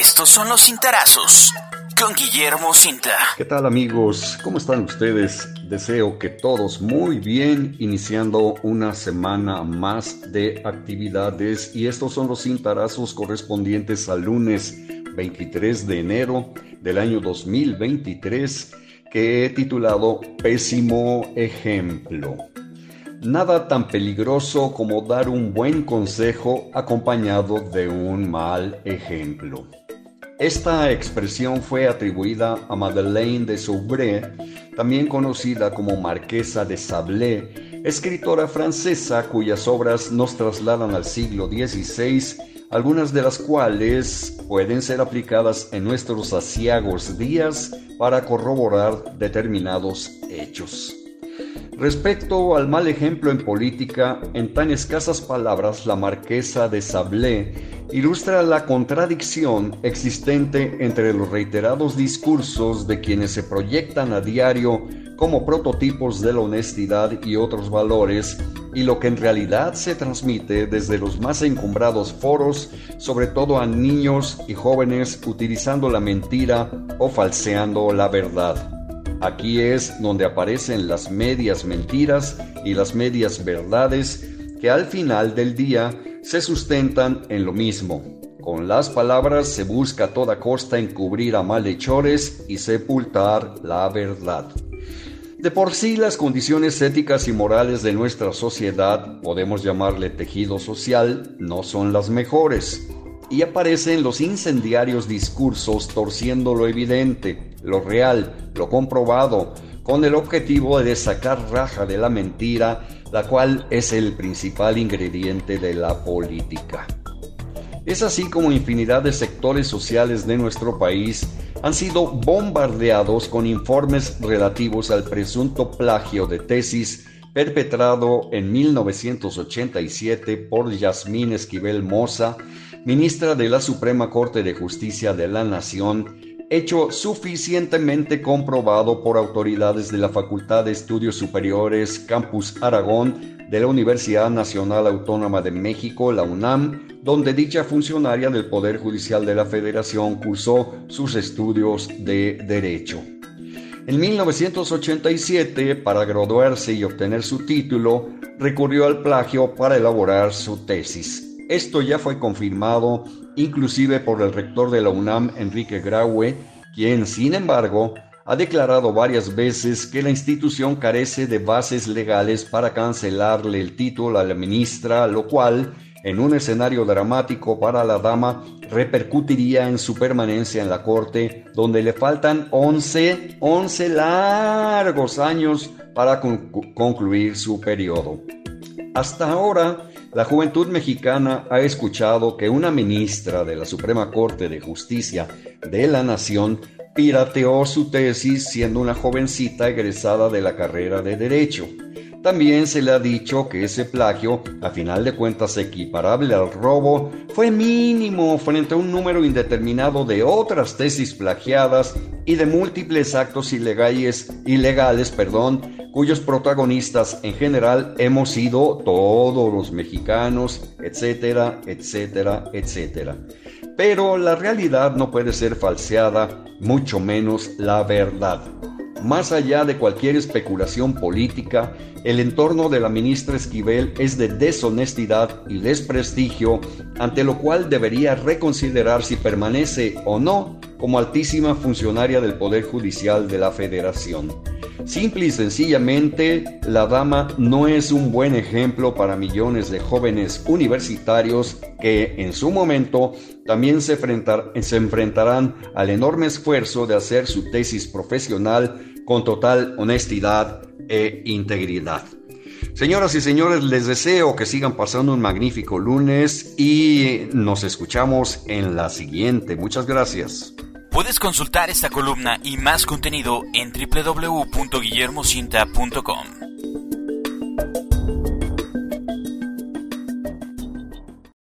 Estos son los cintarazos con Guillermo Cinta. ¿Qué tal amigos? ¿Cómo están ustedes? Deseo que todos muy bien, iniciando una semana más de actividades y estos son los cintarazos correspondientes al lunes 23 de enero del año 2023 que he titulado Pésimo ejemplo. Nada tan peligroso como dar un buen consejo acompañado de un mal ejemplo. Esta expresión fue atribuida a Madeleine de Soubray, también conocida como Marquesa de Sablé, escritora francesa cuyas obras nos trasladan al siglo XVI, algunas de las cuales pueden ser aplicadas en nuestros asiagos días para corroborar determinados hechos. Respecto al mal ejemplo en política, en tan escasas palabras, la marquesa de Sablé ilustra la contradicción existente entre los reiterados discursos de quienes se proyectan a diario como prototipos de la honestidad y otros valores y lo que en realidad se transmite desde los más encumbrados foros, sobre todo a niños y jóvenes utilizando la mentira o falseando la verdad. Aquí es donde aparecen las medias mentiras y las medias verdades que al final del día se sustentan en lo mismo. Con las palabras se busca a toda costa encubrir a malhechores y sepultar la verdad. De por sí las condiciones éticas y morales de nuestra sociedad, podemos llamarle tejido social, no son las mejores y aparecen los incendiarios discursos torciendo lo evidente, lo real, lo comprobado, con el objetivo de sacar raja de la mentira, la cual es el principal ingrediente de la política. Es así como infinidad de sectores sociales de nuestro país han sido bombardeados con informes relativos al presunto plagio de tesis perpetrado en 1987 por Yasmín Esquivel Moza, ministra de la Suprema Corte de Justicia de la Nación, hecho suficientemente comprobado por autoridades de la Facultad de Estudios Superiores Campus Aragón de la Universidad Nacional Autónoma de México, la UNAM, donde dicha funcionaria del Poder Judicial de la Federación cursó sus estudios de Derecho. En 1987, para graduarse y obtener su título, recurrió al plagio para elaborar su tesis. Esto ya fue confirmado inclusive por el rector de la UNAM, Enrique Graue, quien, sin embargo, ha declarado varias veces que la institución carece de bases legales para cancelarle el título a la ministra, lo cual en un escenario dramático para la dama, repercutiría en su permanencia en la corte, donde le faltan 11, 11 largos años para concluir su periodo. Hasta ahora, la juventud mexicana ha escuchado que una ministra de la Suprema Corte de Justicia de la Nación pirateó su tesis siendo una jovencita egresada de la carrera de Derecho. También se le ha dicho que ese plagio, a final de cuentas equiparable al robo, fue mínimo frente a un número indeterminado de otras tesis plagiadas y de múltiples actos ilegales, ilegales perdón, cuyos protagonistas en general hemos sido todos los mexicanos, etcétera, etcétera, etcétera. Pero la realidad no puede ser falseada, mucho menos la verdad. Más allá de cualquier especulación política, el entorno de la ministra Esquivel es de deshonestidad y desprestigio, ante lo cual debería reconsiderar si permanece o no como altísima funcionaria del Poder Judicial de la Federación. Simple y sencillamente, la dama no es un buen ejemplo para millones de jóvenes universitarios que en su momento también se, se enfrentarán al enorme esfuerzo de hacer su tesis profesional con total honestidad e integridad. Señoras y señores, les deseo que sigan pasando un magnífico lunes y nos escuchamos en la siguiente. Muchas gracias. Puedes consultar esta columna y más contenido en www.guillermocinta.com.